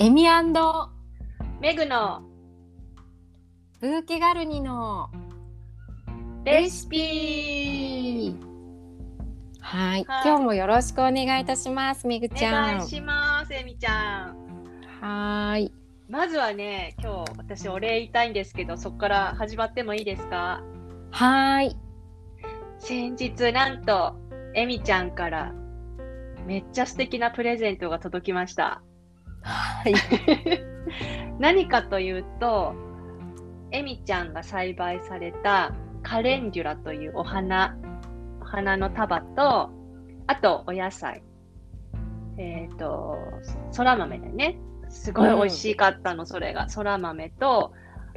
エミメグの。ブーケガルニの。レシピ。はい、はい。今日もよろしくお願いいたします、めぐおちゃん。願いしますエミちゃん。はーい。まずはね今日私お礼言いたいんですけどそこから始まってもいいですか？はーい。先日なんとエミちゃんからめっちゃ素敵なプレゼントが届きましたはい。何かというとエミちゃんが栽培されたカレンデュラというお花お花の束とあとお野菜。えっ、とそら豆だね。すごい美味しかったの、それが。そら豆と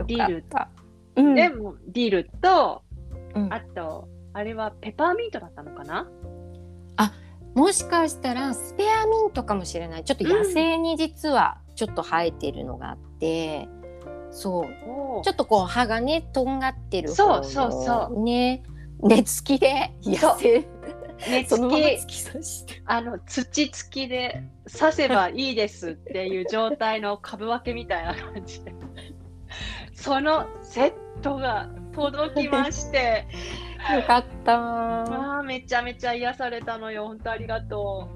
ディル。よかった。うん。でもディルとうん。あとあれはペパーミントだったのかな？もしかしたらスペアミントかもしれない。ちょっと野生に実はちょっと生えてるのがあって、そう。ちょっとこう葉がねとんがってるそうそうそね根付きで野生ねそのまま付き。あの土付きで刺せばいいですっていう状態の株分けみたいな感じでそのセットが届きまして よかった。まあめちゃめちゃ癒されたのよ。本当ありがと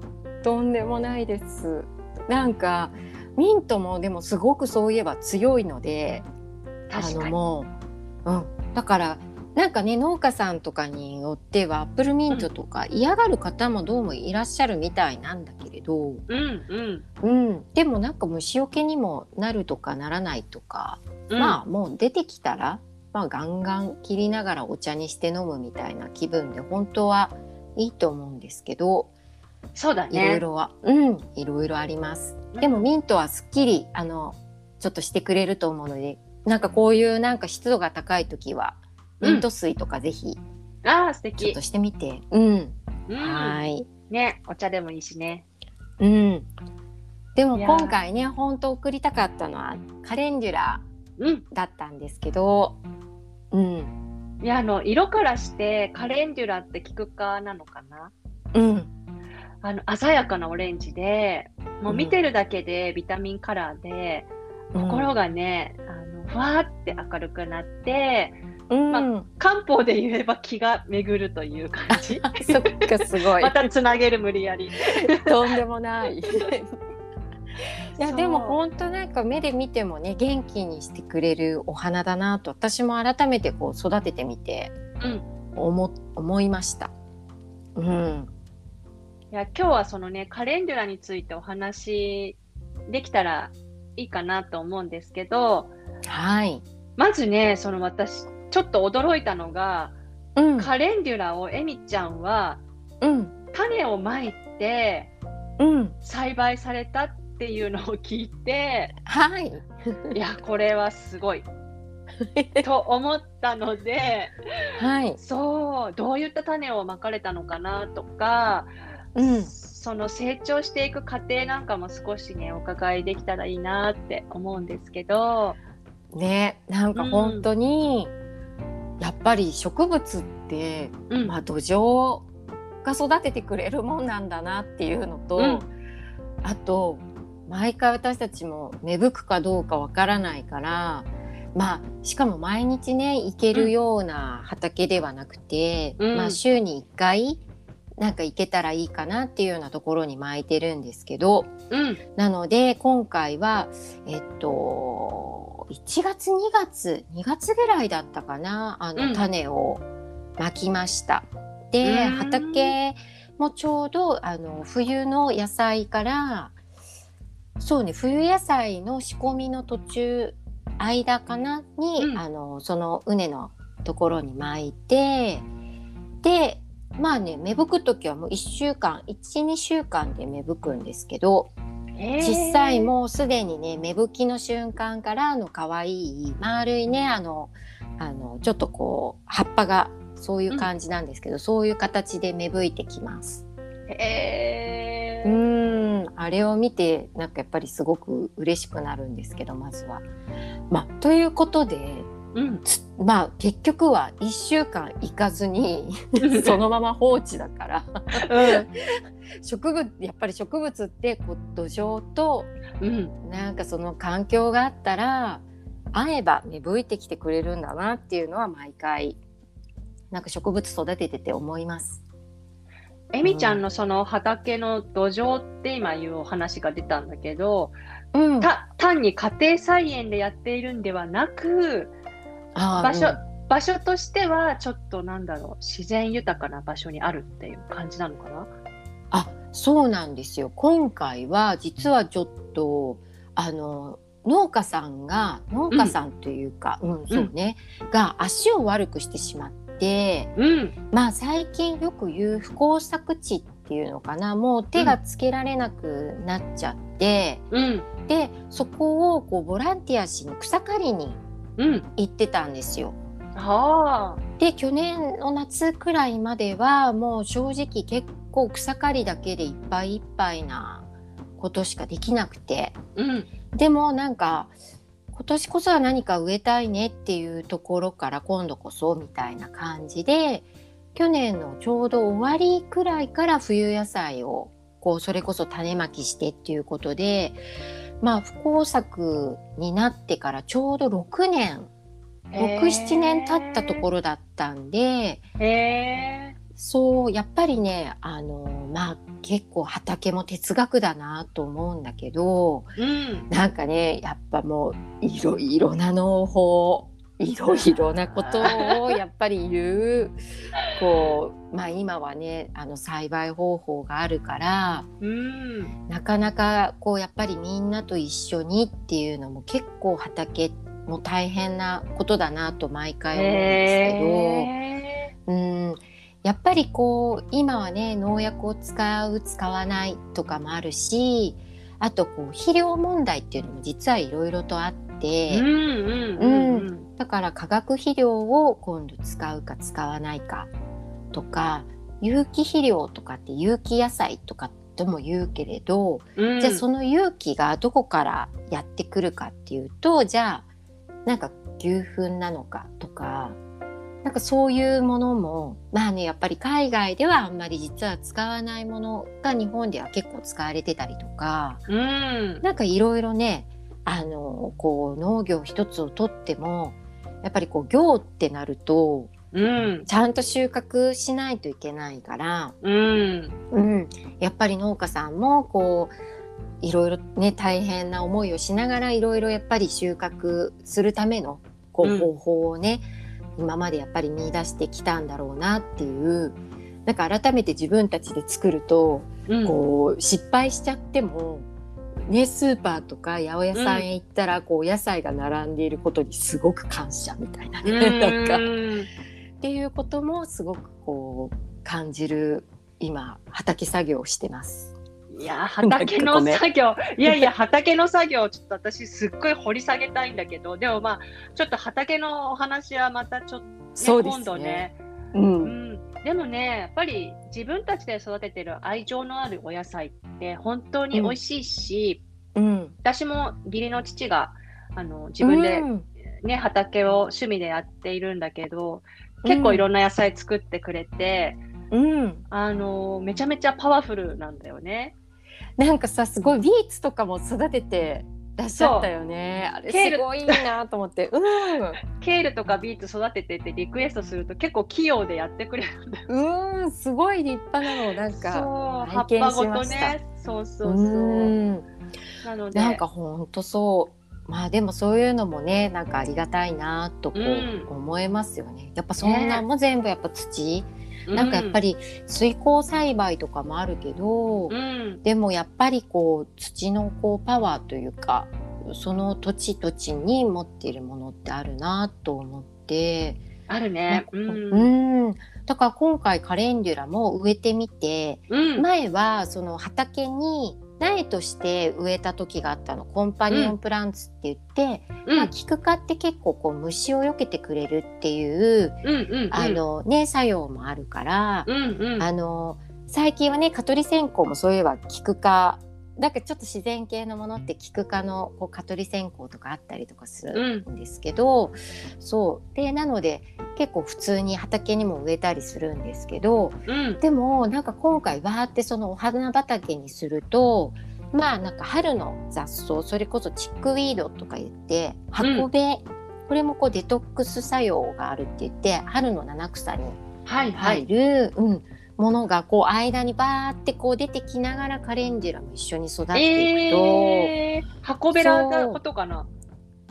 とんでもないです。なんかミントもでもすごくそういえば強いので、あのもう、うん、だからなんかね農家さんとかによってはアップルミントとか嫌がる方もどうもいらっしゃるみたいなんだけれど、うんうん、でもなんか虫除けにもなるとかならないとか、うん。まあもう出てきたら、まあ、ガンガン切りながらお茶にして飲むみたいな気分で本当はいいと思うんですけど。そうだいろいねろは、うん、いろいろあります。でもミントはすっきりあのちょっとしてくれると思うので、なんかこういうなんか湿度が高い時はうん。ミント水とかぜひああ素敵。ちょっとしてみて、うん、うん。はい、ねお茶でもいいしね。うん。でも今回ね、本当送りたかったのはカレンデュラうん。だったんですけど、うん、いやあの色からしてカレンデュラってキク科なのかな？うん、あの鮮やかなオレンジでもう見てるだけでビタミンカラーで、心がねあのふわーって明るくなってうん、ま漢方で言えば気が巡るという感じ。そっかすごい。ま。たつなげる無理やり。とんでもない。いやでも本当なんか目で見てもね元気にしてくれるお花だなと私も改めてこう育ててみてうん。思思いました。うん、いや今日はそのねカレンデュラについてお話できたらいいかなと思うんですけどはい。まずねその私ちょっと驚いたのがうん、カレンデュラをエミちゃんはうん、種をまいてうん、栽培されたっていうのを聞いてはい。いやこれはすごい。と思ったのではい。そうどういった種をまかれたのかなとか、うん、その成長していく過程なんかも少しねお伺いできたらいいなって思うんですけど。ねなんか本当に、やっぱり植物ってうん、まあ、土壌が育ててくれるもんなんだなっていうのと、うん。あと毎回私たちも芽吹くかどうかわからないからまあしかも毎日ね行けるような畑ではなくて、うん。まあ、週に1回なんか行けたらいいかなっていうようなところに巻いてるんですけどうん。なので今回はえっと1月2月2月ぐらいだったかなあの、うん。種をまきました。でうん。畑もちょうどあの冬の野菜からそうね冬野菜の仕込みの途中間かなに、うん。あのその畝のところに巻いてでまあね芽吹く時はもう1週間12週間で芽吹くんですけどへー。実際もうすでにね芽吹きの瞬間からあの可愛い丸いねあのあのちょっとこう葉っぱがそういう感じなんですけど、そういう形で芽吹いてきます。うへーあれを見てなんかやっぱりすごく嬉しくなるんですけどまずは。まあ、ということでうん。まあ結局は1週間行かずに そのまま放置だから植物やっぱり植物ってこう土壌とうん。なんかその環境があったら会えば芽吹いてきてくれるんだなっていうのは毎回なんか植物育ててて思います。えみちゃんのその畑の土壌って今いうお話が出たんだけど、うん、た単に家庭菜園でやっているんではなく、場所、うん。場所としてはちょっとなんだろう、自然豊かな場所にあるっていう感じなのかな？あそうなんですよ。今回は実はちょっとあの農家さんが農家さんというか、うん。そうね、が足を悪くしてしまってうん。まあ最近よく言う不耕作地っていうのかなもう手がつけられなくなっちゃって、うん。でそこをこうボランティアしに草刈りにうん。行ってたんですよ。はあ。で去年の夏くらいまではもう正直結構草刈りだけでいっぱいいっぱいなことしかできなくてうん。でもなんか今年こそは何か植えたいねっていうところから今度こそみたいな感じで去年のちょうど終わりくらいから冬野菜をこうそれこそ種まきしてっていうことでまあ不耕作になってからちょうど6年67年経ったところだったんでえ。そうやっぱりねあのまあ結構畑も哲学だなと思うんだけどうん。なんかねやっぱもういろいろな農法いろいろなことを やっぱり言うこうまあ今はねあの栽培方法があるからうん。なかなかこうやっぱりみんなと一緒にっていうのも結構畑も大変なことだなと毎回思うんですけど。へうんやっぱりこう今はね農薬を使う使わないとかもあるしあとこう肥料問題っていうのも実はいろいろとあって、え。うん。うん。うん。だから化学肥料を今度使うか使わないかとか有機肥料とかって有機野菜とかとも言うけれど、うん。じゃあその有機がどこからやってくるかっていうとじゃあなんか牛糞なのかとかなんかそういうものもまあねやっぱり海外ではあんまり実は使わないものが日本では結構使われてたりとかうん。なんかいろいろねあのこう農業一つをとってもやっぱりこう業ってなるとうん。ちゃんと収穫しないといけないからうん。うん、やっぱり農家さんもこういろいろね大変な思いをしながらいろいろやっぱり収穫するためのこううん方法をね、今までやっぱり見出してきたんだろうなっていうなんか改めて自分たちで作ると、うん。こう失敗しちゃっても。ね、スーパーとか八百屋さんへ行ったら、こう野菜が並んでいることにすごく感謝みたいなね、なんかっていうこともすごくこう感じる今畑作業をしてます。いや 畑の作業。いやいや畑の作業ちょっと私すっごい掘り下げたいんだけどでもまあちょっと畑のお話はまたちょっと、ね、そうですね。今度ね、う、うん。ん、でもねやっぱり自分たちで育ててる愛情のあるお野菜って本当に美味しいし、うん、私も義理の父があの自分で、うん。ね畑を趣味でやっているんだけど結構いろんな野菜作ってくれて、うん、あのめちゃめちゃパワフルなんだよね。なんかさすごいビーツとかも育ててらっしゃったよね。あれすごいいいなと思って。うん、ケールとかビーツ育ててってリクエストすると結構器用でやってくれるん。うん、すごい立派なのなんそう、か葉っ拝見しました。ね。そうそうそう。うん、なので、なんか本当そう。まあでもそういうのもねなんかありがたいなとこうんう思いますよね。やっぱそんなねも全部やっぱ土、なんかやっぱり、り水耕栽培とかもあるけど、うん、でもやっぱりこう土のこうパワーというかその土地土地に持っているものってあるなと思って、あるね。うん、うん。だから今回カレンデュラも植えてみてうん、前はその畑に苗として植えた時があったの。コンパニオンプランツって言って、うん、まあ、キク科って結構こう虫を避けてくれるっていう、うん、うん、あ、のね作用もあるから、うん、うん、あの最近はね蚊取り線香もそういえばキク科だからちょっと自然系のものってキク科のこう蚊取り線香とかあったりとかするんですけど、そうでなので結構普通に畑にも植えたりするんですけどうん。でもなんか今回わーってそのお花畑にするとまあなんか春の雑草それこそチックウィードとか言って箱べ、これもこうデトックス作用があるって言って春の七草にはいはい。入る、うん、ものがこう間にバーってこう出てきながらカレンデュラも一緒に育っていくと、えー、箱べらのことかな？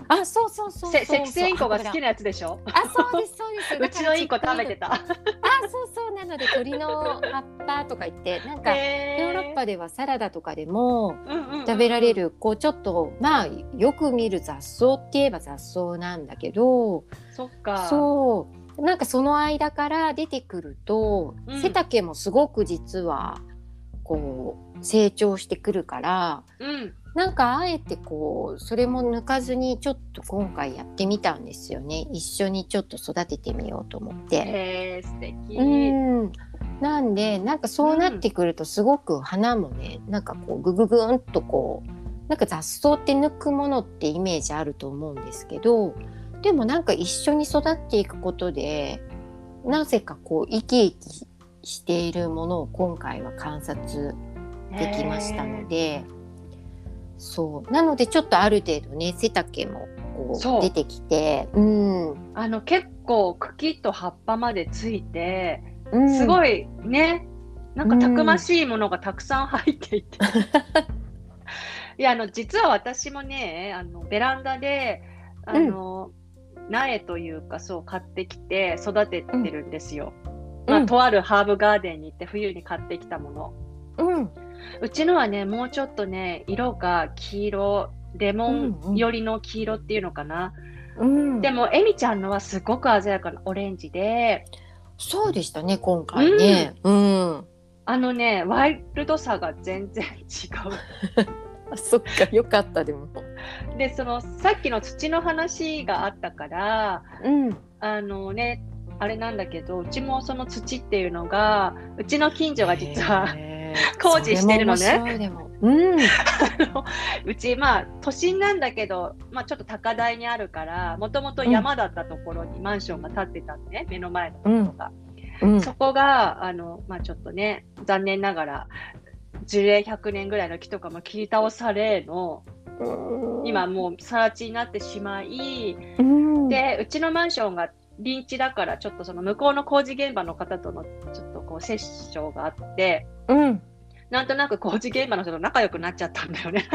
あそうそうそうそうせセキセイインコが好きななやつでしょ？あそうですそうですうちのインコ食べてた。あそうそうなので鳥の葉っぱとか言ってなんかヨーロッパではサラダとかでも食べられる。るこうちょっとまあよく見る雑草って言えば雑草なんだけどそっか。そうなんかその間から出てくると、うん背丈もすごく実はこう成長してくるからうん。なんかあえてこうそれも抜かずにちょっと今回やってみたんですよね一緒にちょっと育ててみようと思って。へえ素敵。うんなんでなんかそうなってくるとすごく花もねなんかこうグググンとこうなんか雑草って抜くものってイメージあると思うんですけどでもなんか一緒に育っていくことでなぜかこう生き生きしているものを今回は観察できましたのでそう。なのでちょっとある程度ね背丈もこそう。う出てきてうん。あの結構茎と葉っぱまでついて、うん。すごいね、なんかたくましいものがたくさん入っていて。いやあの実は私もねあのベランダであの、苗というかそう買ってきて育ててるんですよ。まあ、うんとあるハーブガーデンに行って冬に買ってきたもの。うんうちのはね、もうちょっとね、色が黄色、レモン寄りの黄色っていうのかな。うんでも、エミちゃんのはすごく鮮やかなオレンジで、そうでしたね今回ね。うん。あのね、ワイルドさが全然違あ そっかよかったでも。う。で、そのさっきの土の話があったから、うん。あのね、あれなんだけど、うちもその土っていうのが、うちの近所が実は、工事してるのね。うん。うち、まあ、都心なんだけど、まあ、ちょっと高台にあるから、もともと山だったところにマンションが建ってたのね、目の前のところが。うん。そこが、あの、まあ、ちょっとね、残念ながら、樹齢100年ぐらいの木とかも切り倒されの、今もう更地になってしまい、うん、で、うちのマンションが臨地だから、ちょっとその向こうの工事現場の方とのちょっとこう接触があって、うん。なんとなく工事現場の人と仲良くなっちゃったんだよね。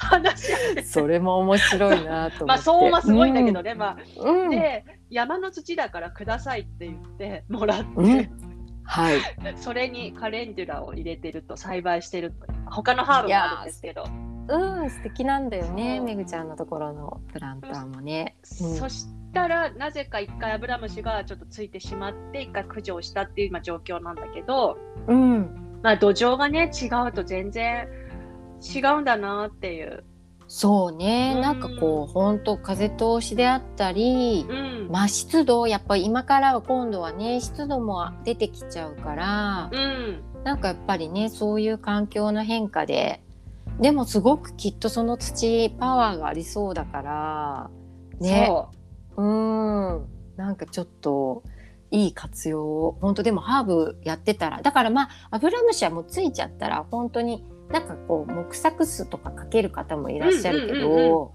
話それも面白いなと思って。まあ、相馬すごいんだけどね、まうん。あ。うん。で、山の土だからくださいって言ってもらって、うんはい。それにカレンデュラを入れてると、栽培してると。他のハーブもあるんですけど。うん、素敵なんだよね、めぐちゃんのところのプランターもね。うんそしたら、なぜか一回アブラムシがちょっとついてしまって、一回駆除をしたっていう今状況なんだけど、うん。まあ土壌がね、違うと全然違うんだなっていう。そうね、うん。なんかこう本当風通しであったり、うん。まあ湿度やっぱり今からは今度はね湿度も出てきちゃうから、うん。なんかやっぱりねそういう環境の変化ででもすごくきっとその土パワーがありそうだからね。そう。うん。なんかちょっといい活用を本当でもハーブやってたらだからまあアブラムシはもうついちゃったら本当になんかこう木作酢とかかける方もいらっしゃるけど、うんうんうん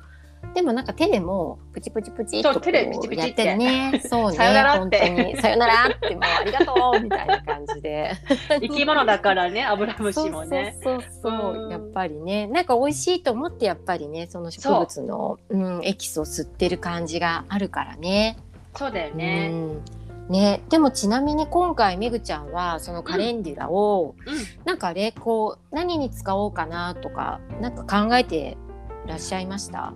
でもなんか手でもプチプチプチっとこそうやっプチって。てね。そうねさよならって。本当に。さよならってもうありがとうみたいな感じで。生き物だからね、アブラムシもね。そうそう。やっぱりね。なんか美味しいと思ってやっぱりねその植物のう、ん、エキスを吸ってる感じがあるからね。そうだよね。うんね、でもちなみに今回めぐちゃんはそのカレンデュラを、うん。なんかあれこう何に使おうかなとかなんか考えてらっしゃいました？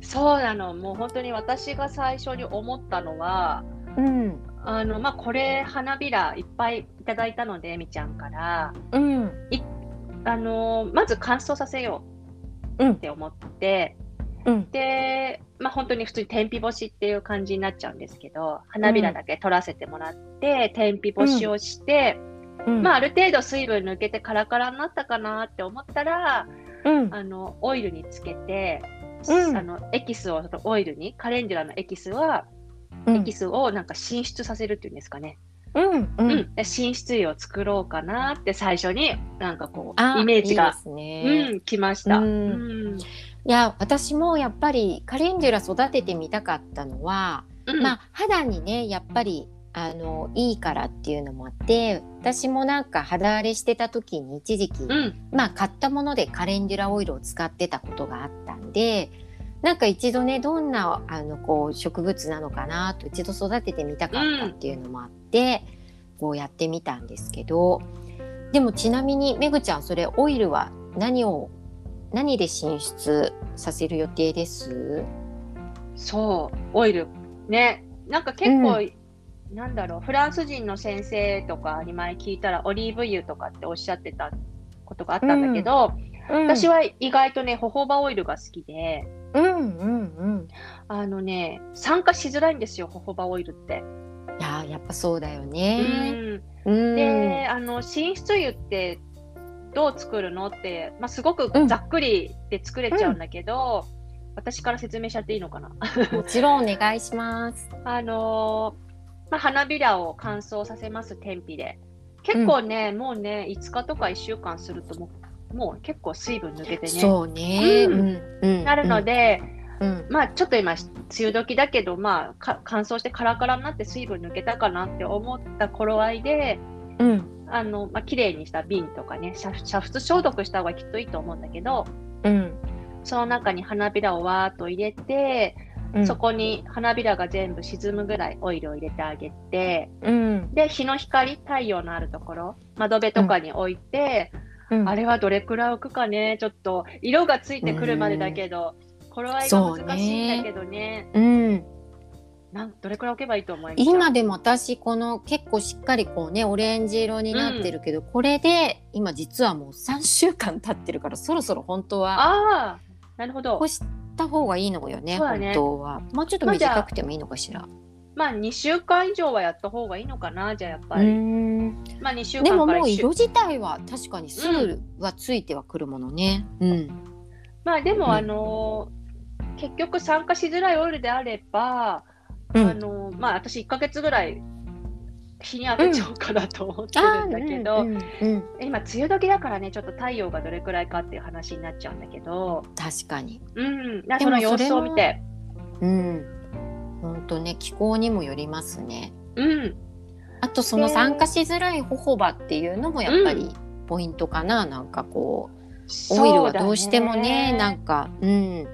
そうなの。もう本当に私が最初に思ったのは、うん。あの、まあ、これ、花びらいっぱいいただいたので、みちゃんから、うん。あの、まず乾燥させよううんって思って、うん。で、まあ、本当に普通に天日干しっていう感じになっちゃうんですけど、花びらだけ取らせてもらって、天日干しをして、うん。まあ、ある程度水分抜けてカラカラになったかなって思ったら、うん。あの、オイルにつけて、うん。あの、エキスを、そのオイルに、カレンデュラのエキスは、うん。エキスをなんか進出させるっていうんですかね。うん。ううん。進出油を作ろうかなって最初に、なんかこう、あイメージがいいね。うん、来ました。ううんん。いや私もやっぱりカレンデュラ育ててみたかったのは、うんまあ肌にねやっぱりあのいいからっていうのもあって私もなんか肌荒れしてた時に一時期、うん。まあ買ったものでカレンデュラオイルを使ってたことがあったんでなんか一度ねどんなあのこう植物なのかなと一度育ててみたかったっていうのもあって、こうやってみたんですけどでもちなみにめぐちゃんそれオイルは何を何で進出させる予定です？そう、オイル。ね。なんか結構、なんだろう、フランス人の先生とかに前聞いたら、オリーブ油とかっておっしゃってたことがあったんだけど、私はは意外とね、ホホバオイルが好きで、うんうんうんあのね、酸化しづらいんですよ、ホホバオイルって。いややっぱそうだようね。んうんで、あの、進出油ってどう作るのって、まあ、すごくざっくりで作れちゃうんだけど、私から説明しちゃっていいのかな？もちろんお願いします。あのーまあ、花びらを乾燥させます、天日で。結構ね、もうね、5日とか1週間するともう、もう結構水分抜けてね、そうね。うん。うん。うん。なるので、うん。まあちょっと今、梅雨時だけど、まあか乾燥してカラカラになって水分抜けたかなって思った頃合いで、うんあの、まあ綺麗にした瓶とかね、煮煮沸消毒した方がきっといいと思うんだけど、うんその中に花びらをわーっと入れて、うん。そこに花びらが全部沈むぐらいオイルを入れてあげて、うん。で、日の光、太陽のあるところ、窓辺とかに置いて、うん。あれはどれくらい置くかね、ちょっと色がついてくるまでだけど、頃合いが難しいんだけどね、うんなんどれくらい置けばいいと思います今でも私この結構しっかりこうねオレンジ色になってるけど、これで今実はもう3週間経ってるからそろそろ本当はああ、なるほど干。した方がいいのよねね本当はもうちょっと短くてもいいのかしら。まあ2週間以上はやった方がいいのかな、じゃあやっぱうり。んまあ2週でも間から1週もう色自体は確かにすぐはついてはくるものね。うんまあでも、うんあのー結局酸化しづらいオイルであれば、うん。あのーまあ私1ヶ月ぐらい日に当てちゃおうかなと思ってるんだけど、うん。うんうん。今梅雨時だからねちょっと太陽がどれくらいかっていう話になっちゃうんだけど、確かに。うん、なでもその様子を見て、うん。本当ね気候にもよりますね。うん、あとそので酸化しづらいホホバっていうのもやっぱりポイントかな、なんかこうオイルはどうしてもねそうだなんかうん。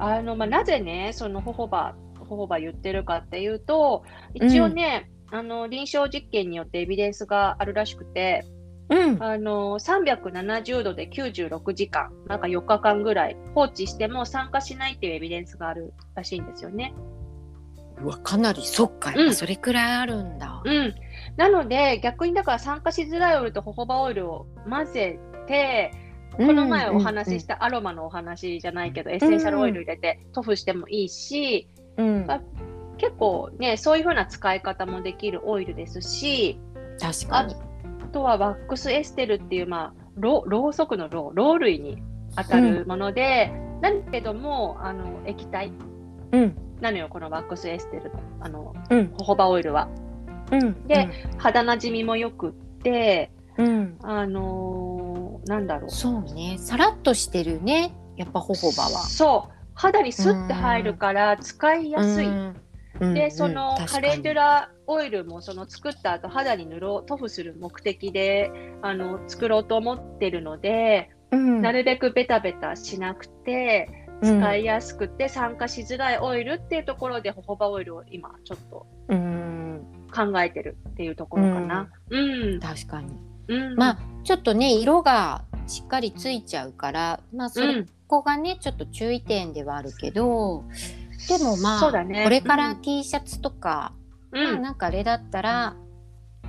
あのまあ、なぜねそのホホバホホバ言ってるかっていうと一応ね、あの臨床実験によってエビデンスがあるらしくてうん。あの370度で96時間なんか4日間ぐらい放置しても酸化しないっていうエビデンスがあるらしいんですよね。うわかなりそっかそれくらいあるんだ。うん、なので逆にだから酸化しづらいオイルとホホバオイルを混ぜてこの前お話ししたアロマのお話じゃないけど、エッセンシャルオイル入れて塗布してもいいし、うん、結構ね、そういう風な使い方もできるオイルですし、確かに。あとはワックスエステルっていう、まあ、ろろうそくのろう、ろう類に当たるもので、だけども、あの、液体うんなのよ、このワックスエステルの、あの、うんホホバオイルは。うんで肌なじみもよくって、うん、あのーなんだろう。そうねさらっとしてるねやっぱホホバは。そう。肌にスッて入るから使いやすい。うんうんで、そのカレンデュラオイルもその作った後肌に塗ろう、塗布する目的であの作ろうと思ってるので、うんなるべくベタベタしなくて、うん使いやすくて酸化しづらいオイルっていうところでホホバオイルを今ちょっとうん考えてるっていうところかな。うん。確かに。うん。まあちょっとね色がしっかりついちゃうからまあそうんこがねちょっと注意点ではあるけどでもまあね。これからうん。T シャツとか、うん。まあなんかあれだったら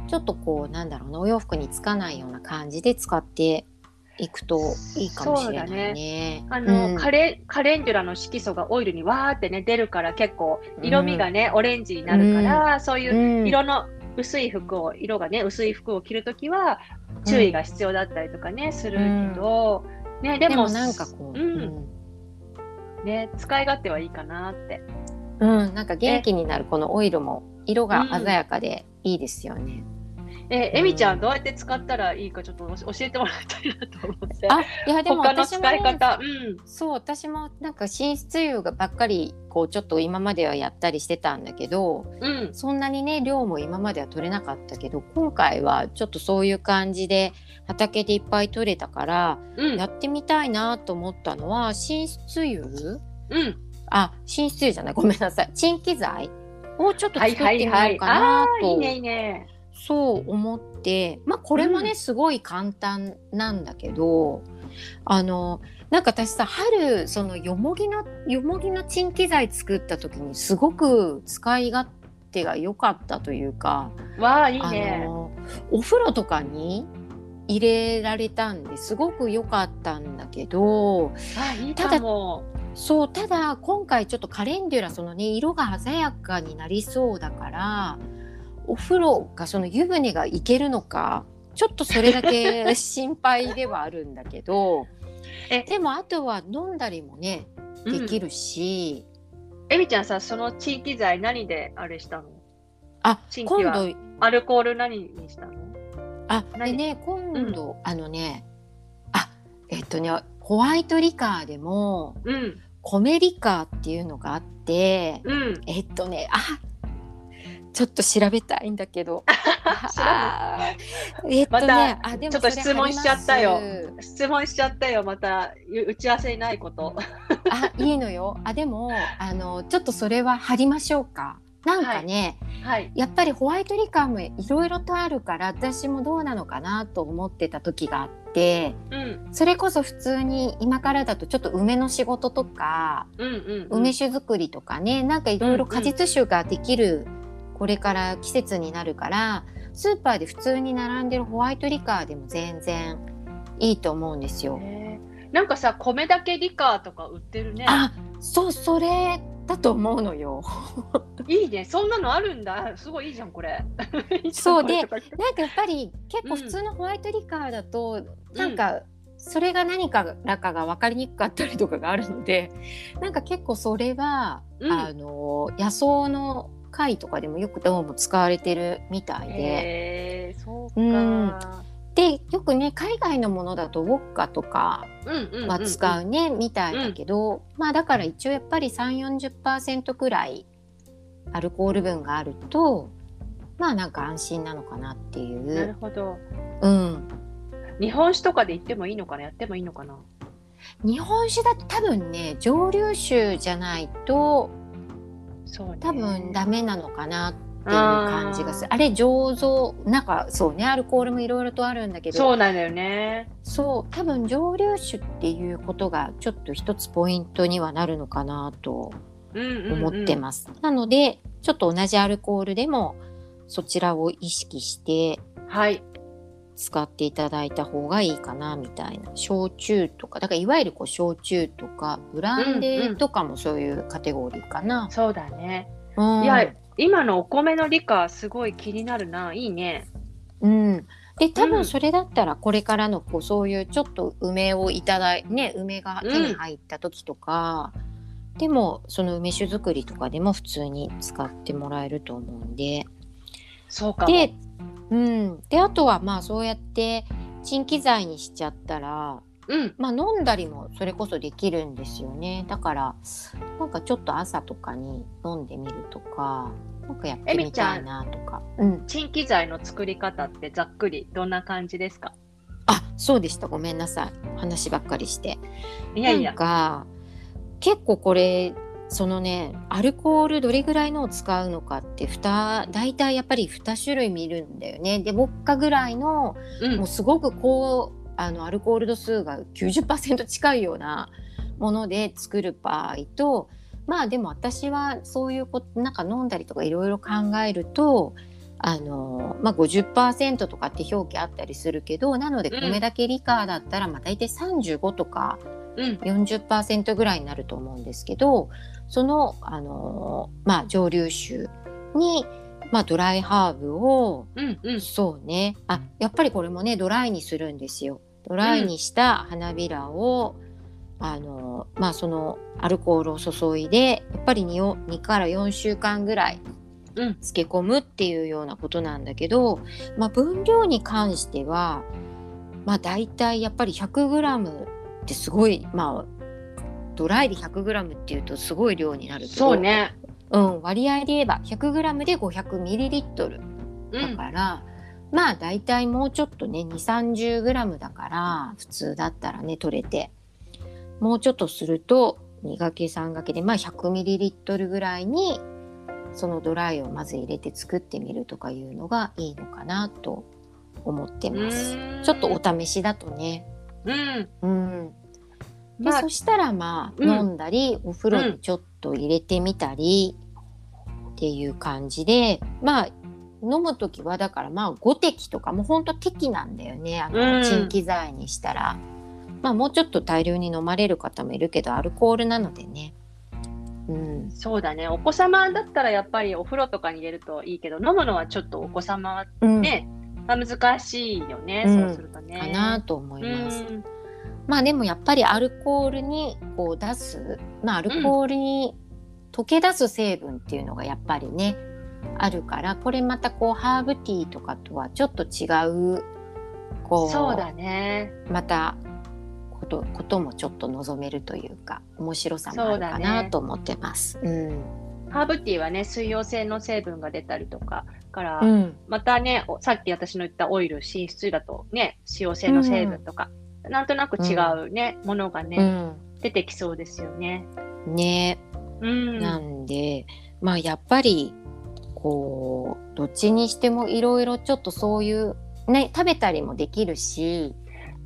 ちょっとこうなんだろうなお洋服につかないような感じで使っていくといいかもしれないね。あの、うん。カレカレンデュラの色素がオイルにわーってね出るから結構色味がね、オレンジになるから、そういううん。色の薄い服を、色がね、薄い服を着るときは注意が必要だったりとかね、するけど、ね、でもなんかこう、うんね、使い勝手はいいかなって。うん、うんなんか元気になるこのオイルも色が鮮やかでいいですよね。え、えみちゃん、どうやって使ったらいいかちょっと教えてもらいたいなと思って。あいやでも他の私も、ね、使い方。うん。そう私もなんか寝室湯がばっかりこうちょっと今まではやったりしてたんだけどうん。そんなにね量も今までは取れなかったけど今回はちょっとそういう感じで畑でいっぱい取れたからうん。やってみたいなと思ったのは寝室湯うん。あ寝室湯じゃないごめんなさい鎮気剤をちょっとはい作ってみよ。うかなああー、いいとね、いいね。そう思ってまあこれもね、うんすごい簡単なんだけどあのなんか私さ春そのよもぎのよもぎの鎮気剤作った時にすごく使い勝手が良かったというかわあ、いいあね。のお風呂とかに入れられたんですごく良かったんだけどあ、いいかも。そうただ今回ちょっとカレンデュラそのね色が鮮やかになりそうだからお風呂がその湯船がいけるのかちょっとそれだけ心配ではあるんだけど えでもあとは飲んだりもねできる。るし、えみちゃんさ、その地域剤何であれしたのあ今度アルコール何にしたのあで何ね今度、あのねあえっとねホワイトリカーでもうん。米リカーっていうのがあってうん。えっとねあちょっと調べたいんだけど あえっとね、またあでもちょっと質問しちゃったよ質問しちゃったよ、また。打ち合わせにないこと。あいいのよあでもあのちょっとそれは貼りましょうかなんかね、はい。やっぱりホワイトリカーもいろいろとあるから私もどうなのかなと思ってた時があってうん。それこそ普通に今からだとちょっと梅の仕事とか、うんうん、うん。梅酒作りとかねなんかいろいろ果実酒ができるこれから季節になるからスーパーで普通に並んでるホワイトリカーでも全然いいと思うんですよ。なんかさ、米だけリカーとか売ってるね。あそうそれだと思うのよ。いいね。そんなのあるんだ。すごいいいじゃん、これ。そうでなんかやっぱり結構うん普通のホワイトリカーだと、なんかそれが何からかが分かりにくかったりとかがあるのでなんか結構それは、うんあの野草の会とかでもよくどうも使われてるみたいで。そうか。うんでよくね海外のものだとウォッカとかうんうんうんうんは使うね、みたいだけど、まあだから一応やっぱり3 4 0くらいアルコール分があるとまあなんか安心なのかなっていなるう。ほど。うん日本酒とかで言ってもいいのかな？やってもいいのかな？日本酒だと多分ね蒸留酒じゃないとそうね。多分ダメなのかなっていう感じがするあれ醸造なんかそうねアルコールもいろいろとあるんだけどそうなんだよね。そう多分蒸留酒っていうことがちょっと一つポイントにはなるのかなとうんうんうん、思ってます。なのでちょっと同じアルコールでもそちらを意識してはい。使っていただいた方がいいかなみたいな焼酎とかだからいわゆるこう焼酎とかブランデーとかもそういうカテゴリーかな。そうだね。うんいや、今のお米の理科すごい気になるな。いいね。うん、で多うん分それだったらこれからのこうそういうちょっと梅をいただいね梅が手に入った時とか、でもその梅酒作りとかでも普通に使ってもらえると思うんでそうかも。で,、うん、であとはまあそうやって鎮気剤にしちゃったら、うん。まあ、飲んだりもそれこそできるんですよねだからなんかちょっと朝とかに飲んでみるとかなんかやってみたいなとか。うん鎮気剤の作り方ってざっくりどんな感じですか？あそうでしたごめんなさい話ばっかりして。いやいやなん。か結構これそのねアルコールどれぐらいのを使うのかって2大体やっぱり2種類見るんだよね。でウォッカぐらいのうんもうすごくこうあのアルコール度数が90%近いようなもので作る場合とまあでも私はそういうことなんか飲んだりとかいろいろ考えるとあの、まあ、50%とかって表記あったりするけどなのでうん米だけリカーだったらまあ大体35とかうん。40%ぐらいになると思うんですけどその、あのまあ、蒸留酒にまあドライハーブをうんうん。そうねあやっぱりこれもねドライにするんですよ。ドライにした花びらを、あのまあそのアルコールを注いでやっぱり 2, 2から4週間ぐらいうん漬け込むっていうようなことなんだけど、まあ、分量に関してはまあ大体やっぱり 100g ってすごいまあドライで 100g っていうとすごい量になるけどそうね。うん、割合で言えば 100g で 500ml うん。だから、まあ大体もうちょっとね2 3 0ムだから普通だったらね取れてもうちょっとすると2掛け3掛けでまあ 100ml ぐらいにそのドライをまず入れて作ってみるとかいうのがいいのかなと思ってます。うん。ちょっとお試しだとね。うん。うん。でまあそしたらまあ、うん。飲んだりお風呂にちょっと入れてみたりっていう感じでまあ飲む時はだからまあ5滴とかもうほんと適なんだよね。あうん。のチン機材にしたら、まあもうちょっと大量に飲まれる方もいるけどアルコールなのでねうんそうだね。お子様だったらやっぱりお風呂とかに入れるといいけど、飲むのはちょっとお子様はうん、ね、まあ、難しいよね。うんそうするとね。かなと思います。うんまあでもやっぱりアルコールにこう出す、まあ、アルコールに溶け出す成分っていうのがやっぱりねあるからこれまたこうハーブティーとかとはちょっと違うこうそうだね。またことこともちょっと望めるというか面白さもあるかなと思ってます。うんハーブティーはね、水溶性の成分が出たりとか、から、うんまたね、おさっき私の言ったオイル、脂質だとね、脂溶性の成分とか、なんとなく違うね、ものがね、うん出てきそうですよね。ねうん。なんでまあやっぱりこうどっちにしてもいろいろちょっとそういうね食べたりもできるし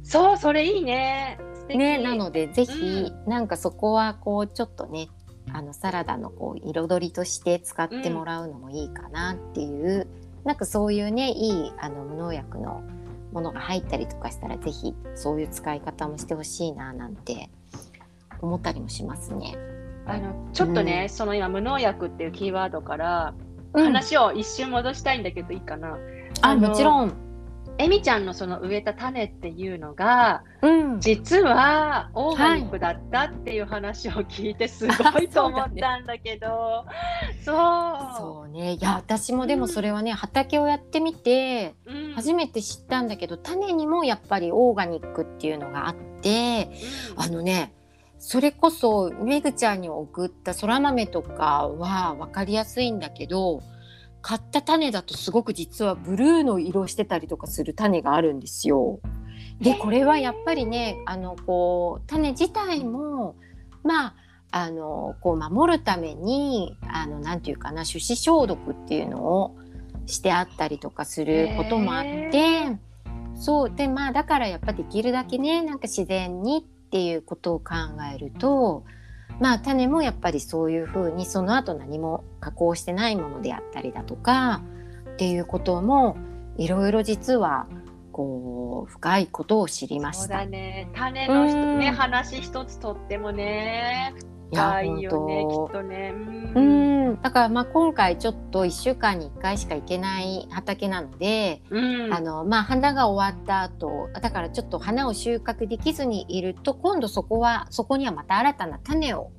そう、それいいね。ねなのでぜひ、なんかそこはこうちょっとねあのサラダのこう彩りとして使ってもらうのもいいかなっていう、なんかそういうねいいあの無農薬のものが入ったりとかしたらぜひそういう使い方もしてほしいななんて思ったりもしますね。あのちょっとね、その今、無農薬っていうキーワードから、うん。話を一瞬戻したいんだけど、いいかな。あもちろん、エミちゃんのその植えた種っていうのが、うん、実はオーガニックだったっていう話を聞いてすごいと思ったんだけど、そう。そうね。いや私もでもそれはね、畑をやってみてうん。初めて知ったんだけど種にもやっぱりオーガニックっていうのがあってあのねそれこそめぐちゃんに送ったそら豆とかは分かりやすいんだけど買った種だとすごく実はブルーの色してたりとかする種があるんですよ。でこれはやっぱりねあのこう種自体もまああのこう守るためにあのなんていうかな手指消毒っていうのをしてあったりとかすることもあってそうでまあだからやっぱできるだけねなんか自然にっていうことを考えるとまあ種もやっぱりそういうふうにその後何も加工してないものであったりだとかっていうこともいろいろ実はこう深いことを知りまそうした。だね。種のね、話一つとってもね、深いよね、きっとね。ううん。んだからまあ今回ちょっと1週間に1回しか行けない畑なので、うんあのまあ花が終わった後だからちょっと花を収穫できずにいると今度そこはそこにはまた新たな種を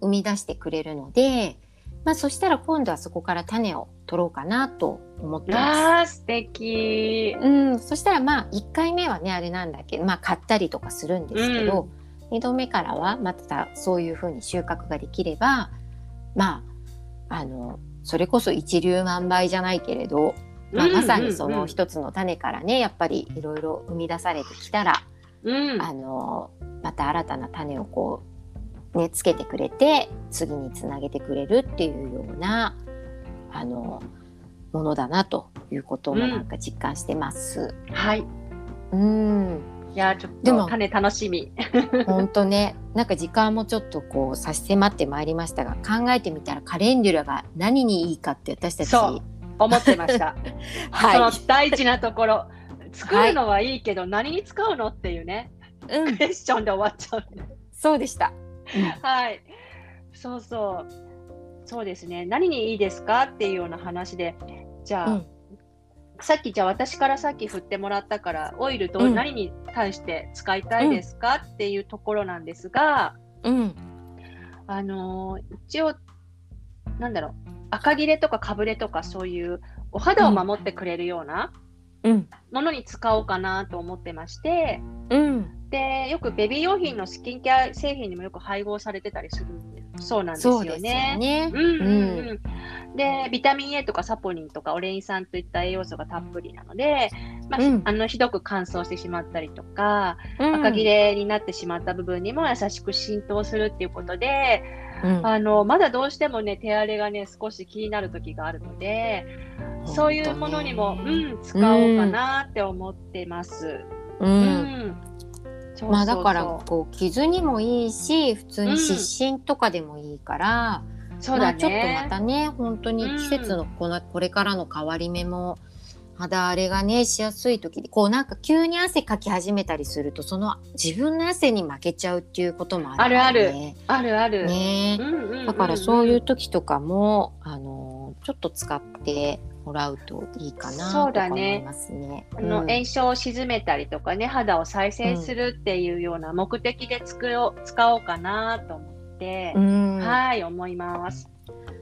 生み出してくれるので、まあ、そしたら今度はそこから種を取ろうかなと思ってまあー、素敵。す。うん、そしたらまあ1回目はねあれなんだけど、まあ、買ったりとかするんですけど、2度目からはまたそういうふうに収穫ができればまああのそれこそ一粒万倍じゃないけれど、まあ、まさにその一つの種からねやっぱりいろいろ生み出されてきたら、うん、うんあのまた新たな種をこうねつけてくれて次につなげてくれるっていうようなあのものだなということもなんか実感してます。はい。うんいやー、ちょっでもと種楽しみ。本当ねなんか時間もちょっとこう差し迫ってまいりましたが考えてみたらカレンデュラが何にいいかって私たちそう思ってました。そ のはい、大事なところ。作るのはいいけど、何に使うのっていうね、うんク、エスチョンで終わっちゃうね。そうでした。はい。そうそう。そうですね。何にいいですかっていうような話で、じゃあ、うんさっきじゃあ私からさっき振ってもらったから、オイルどう、うん。何に対して使いたいですか、っていうところなんですが、うん。あのー一応、なんだろう、赤切れとかかぶれとかそういうお肌を守ってくれるようなうんものに使おうかなと思ってまして、うん。で、よくベビー用品のスキンケア製品にもよく配合されてたりするそうなんですよね。でビタミン A とかサポニンとかオレイン酸といった栄養素がたっぷりなので、まあうん。あのひどく乾燥してしまったりとか、うん。赤切れになってしまった部分にも優しく浸透するっていうことで、うんあのまだどうしてもね、手荒れがね、少し気になる時があるので、そういうものにも、うん、使おうかなって思ってます。ううん。まあだからこう傷にもいいし普通に湿疹とかでもいいから、そうだまあちょっとまね。たね本当に季節のこのこれからの変わり目も肌荒れがねしやすい時にこうなんか急に汗かき始めたりするとその自分の汗に負けちゃうっていうこともあるからあるあるね。あるある。ねうんうんうんうんだからそういう時とかも、あのちょっと使ってもらうといいかなそうとか思だねいますね。あのうん炎症を鎮めたりとかね肌を再生するっていうような目的で使おうかなと思って、うんはい思います。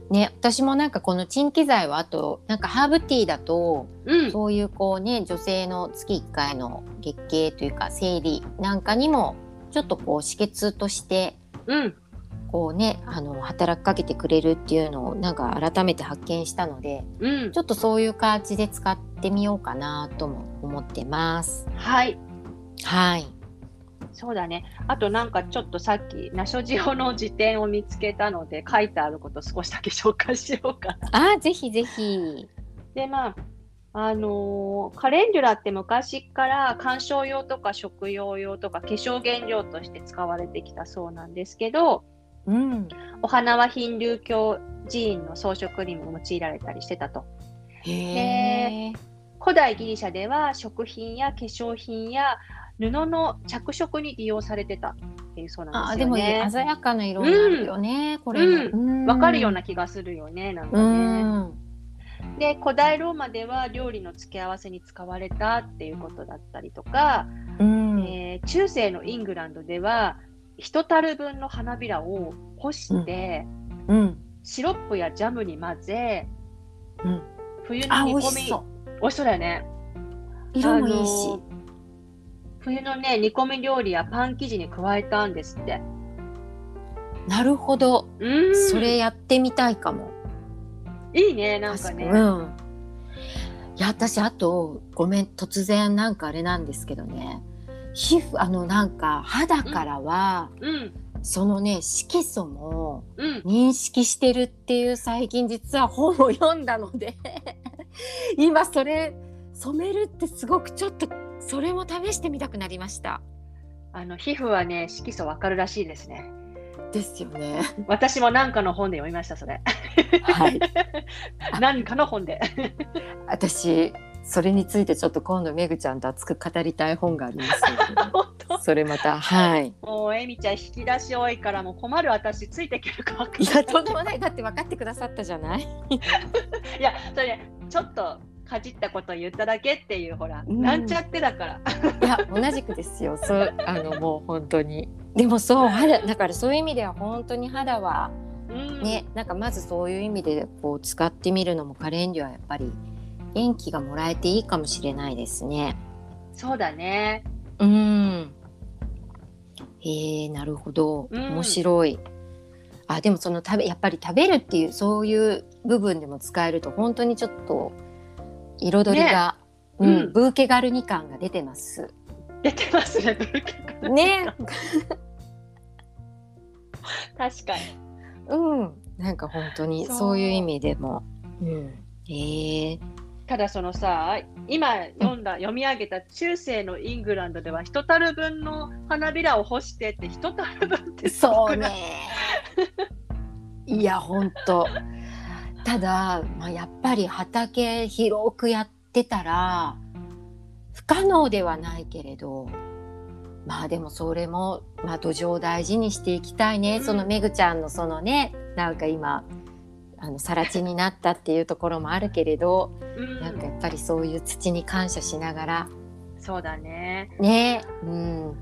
ね、私もなんかこの鎮気剤はあとなんかハーブティーだとうん、そういうこうね女性の月1回の月経というか生理なんかにもちょっとこう止血としてうん、こうねあの働きかけてくれるっていうのをなんか改めて発見したのでうんちょっとそういう感じで使ってみようかなとも思ってます。はい。はい。そうだね。あとなんかちょっとさっき、ナショジオの辞典を見つけたので、書いてあること少しだけ紹介しようかな。あ、ぜひぜひ。で、まあ、あのーカレンデュラって昔から観賞用とか食用用とか化粧原料として使われてきたそうなんですけど、うん。お花はヒンドゥー教寺院の装飾にも用いられたりしてたと。へえ。古代ギリシャでは食品や化粧品や布の着色に利用されてたっていうそうなんあ、ですもでよね。鮮やかな色になるよね。これも。わかるような。な気がするよね、なんうかね。ん。で、古代ローマでは料理の付け合わせに使われたっていうことだったりとか、うん。えー中世のイングランドでは、一樽分の花びらを干して、うん。シロップやジャムに混ぜ、うん冬のあ、煮込み、美味しそう。だよね。色もいいし。冬のね、煮込み料理やパン生地に加えたんですって。なるほど。うん。それやってみたいかも。いいね、なんかね。うん。いや、私、あと、ごめん、突然なんかあれなんですけどね。皮膚、あの、なんか、肌からは、うん、そのね、色素もうん。認識してるっていう最近実は本を読んだので、今それ、染めるってすごくちょっと、それも試してみたくなりました。あの、皮膚はね、色素わかるらしいですね。ですよね。私も何かの本で読みました、それ。はい。あ 何かの本で。私、それについてちょっと今度めぐちゃんと熱く語りたい本がありますの それまた、はい。もう、えみちゃん、引き出し多いから、もう困る私、ついていけるか。いや、とんでもない。だって分かってくださったじゃない？いや、それ、ね、ちょっとかじったこと言っただけっていう、ほら、うんなんちゃってだから。いや、同じくですよ。そう、あの、もう本当に。でも、そう、肌、だから、そういう意味では、本当に肌は。うん、ね、なんか、まずそういう意味で、こう、使ってみるのも、カレンデュはやっぱり。元気がもらえていいかもしれないですね。そうだね。うん。えー、なるほど。うん面白い。あ、でも、その食べ、やっぱり食べるっていう、そういう部分でも使えると、本当にちょっと。彩りが。ねうんうん、ブーケガルニ感が出てます。出てますね、ブルケ君ね、確かに。うん、なんか本当にそういう意味でも。うん、ええただそのさ、今読んだ、読み上げた中世のイングランドでは一樽分の花びらを干してって一樽分ってそうね。いや、本当。ただ、まあ、やっぱり畑広くやってたら。不可能ではないけれど。まあ、でも、それも、まあ、土壌を大事にしていきたいね。うんそのめぐちゃんの、そのね、なんか今。あの更地になったっていうところもあるけれど、うんなんかやっぱりそういう土に感謝しながらそうだね。ね、うん、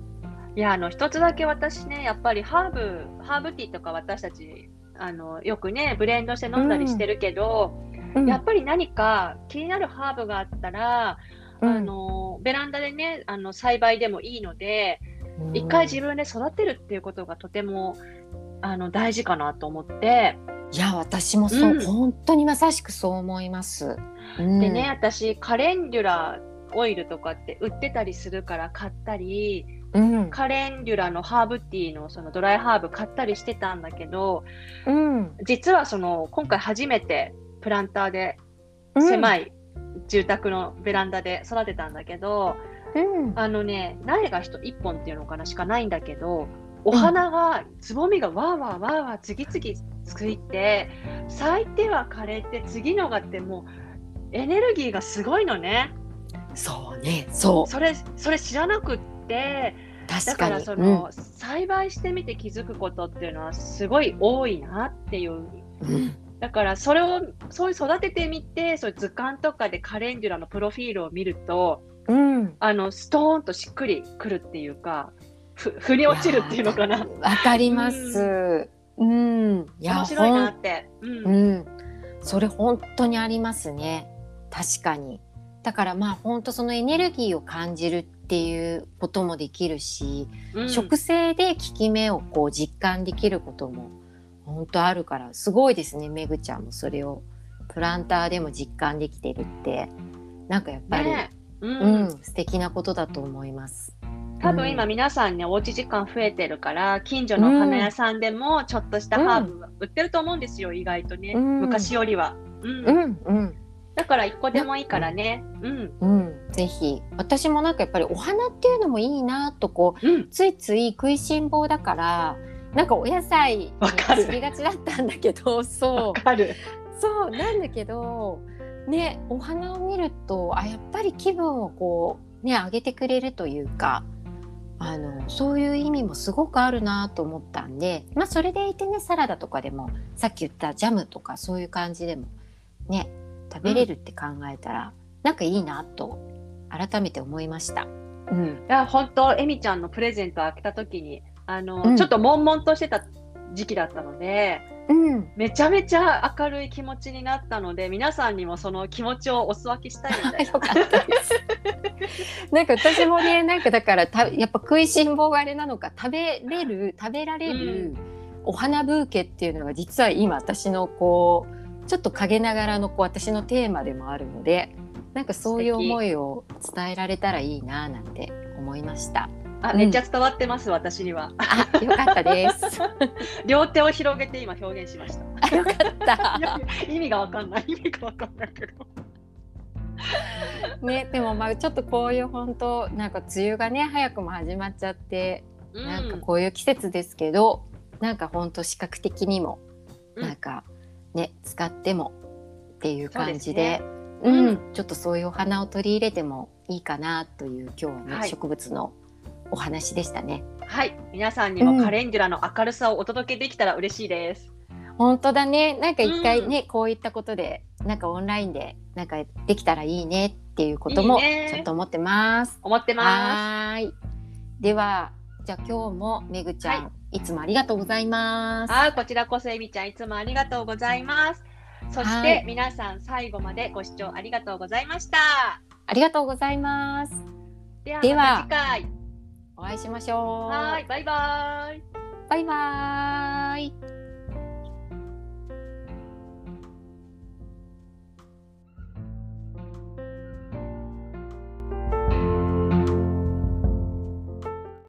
いや、あの、一つだけ私ね、やっぱりハーブ、ハーブティーとか私たち、あの、よくね、ブレンドして飲んだりしてるけど、うん。やっぱり何か気になるハーブがあったら、うん。あの、ベランダでね、あの、栽培でもいいので、うん。一回自分で育てるっていうことがとても、あの、大事かなと思って、いや私もそう、うん。本当にまさしくそう思います。うん。でね、私、カレンデュラオイルとかって売ってたりするから買ったり、うん。カレンデュラのハーブティーのそのドライハーブ買ったりしてたんだけど、うん、実はその今回初めてプランターでい、狭い住宅のベランダで育てたんだけど、うん、あのね、苗が一一本っていうのかなしかないんだけど、お花が、つぼみがわーわーわーわー次々ついて、咲いては枯れて、次のがってもうエネルギーがすごいのね。そうねそう。それ、それ知らなくって、だ確かからに。その、栽培してみて気づくことっていうのはすごい多いなっていう。うん。うんだからそれをそういう育ててみてそういう図鑑とかでカレンデュラのプロフィールを見るとうん。あのストーンとしっくりくるっていうかふ腑に落ちるっていうのかな。わかります。うん、いや面白いなって、うん。うん、それ本当にありますね。確かに。だからまあ本当そのエネルギーを感じるっていうこともできるし、うん。植生で効き目をこう実感できることも本当あるからすごいですねめぐちゃんも。それをプランターでも実感できてるって。なんかやっぱり、ね。うん。うん、素敵なことだと思います。多分今皆さんねおうち時間増えてるから近所のお花屋さんでもちょっとしたハーブ売ってると思うんですよ意外とね、うん。昔よりは、うん。うんうんだから一個でもいいからね。うん。うん、ぜひ。私もなんかやっぱりお花っていうのもいいなとこううん。ついつい食いしん坊だからなんかお野菜にわかる。走りがちだったんだけど そわかる。うそうなんだけどねお花を見るとあやっぱり気分をこうね上げてくれるというかあのそういう意味もすごくあるなと思ったんでまあそれでいてねサラダとかでもさっき言ったジャムとかそういう感じでもね食べれるって考えたら、なんかいいなと改めて思いました。うん、いや本当エミちゃんのプレゼントを開けた時にあの、うん。ちょっと悶々としてた時期だったのでうん、めちゃめちゃ明るい気持ちになったので皆さんにもその気持ちをお裾分けしたい。な。んか私もね、なんかだからたやっぱ食いしん坊があれなのか食べれる食べられるお花ブーケっていうのが実は今私のこうちょっと陰ながらのこう私のテーマでもあるので、なんかそういう思いを伝えられたらいいななんて思いました。なあめっちゃ伝わってます、私には。あ、よかったです。両手を広げて今表現しました。あ、よかった。意味がわかんない。意味がわかんないけど。ね、でもまあちょっとこういう本当なんか梅雨がね早くも始まっちゃって、うん。なんかこういう季節ですけどなんか本当視覚的にもうん。なんかね、使ってもっていう感じでですううん。ん、ちょっとそういうお花を取り入れてもいいかなという今日はね、はい。植物のお話でしたね。はい。皆さんにもカレンデュラの明るさをお届けできたら嬉しいです、本当だね。なんか一回ね、こういったことでなんかオンラインでなんかできたらいいねっていうこともいいね。ちょっと思ってます。思ってまはーい。では、じゃあ今日もめぐちゃん、、はいつもありがとうございますす。はいこちらこそエミちゃんいつもありがとうございますそしはいて皆さん最後までご視聴ありがとうございましたありがとうございます。では次回お会いしましょう。はいバイバイバイバーイ。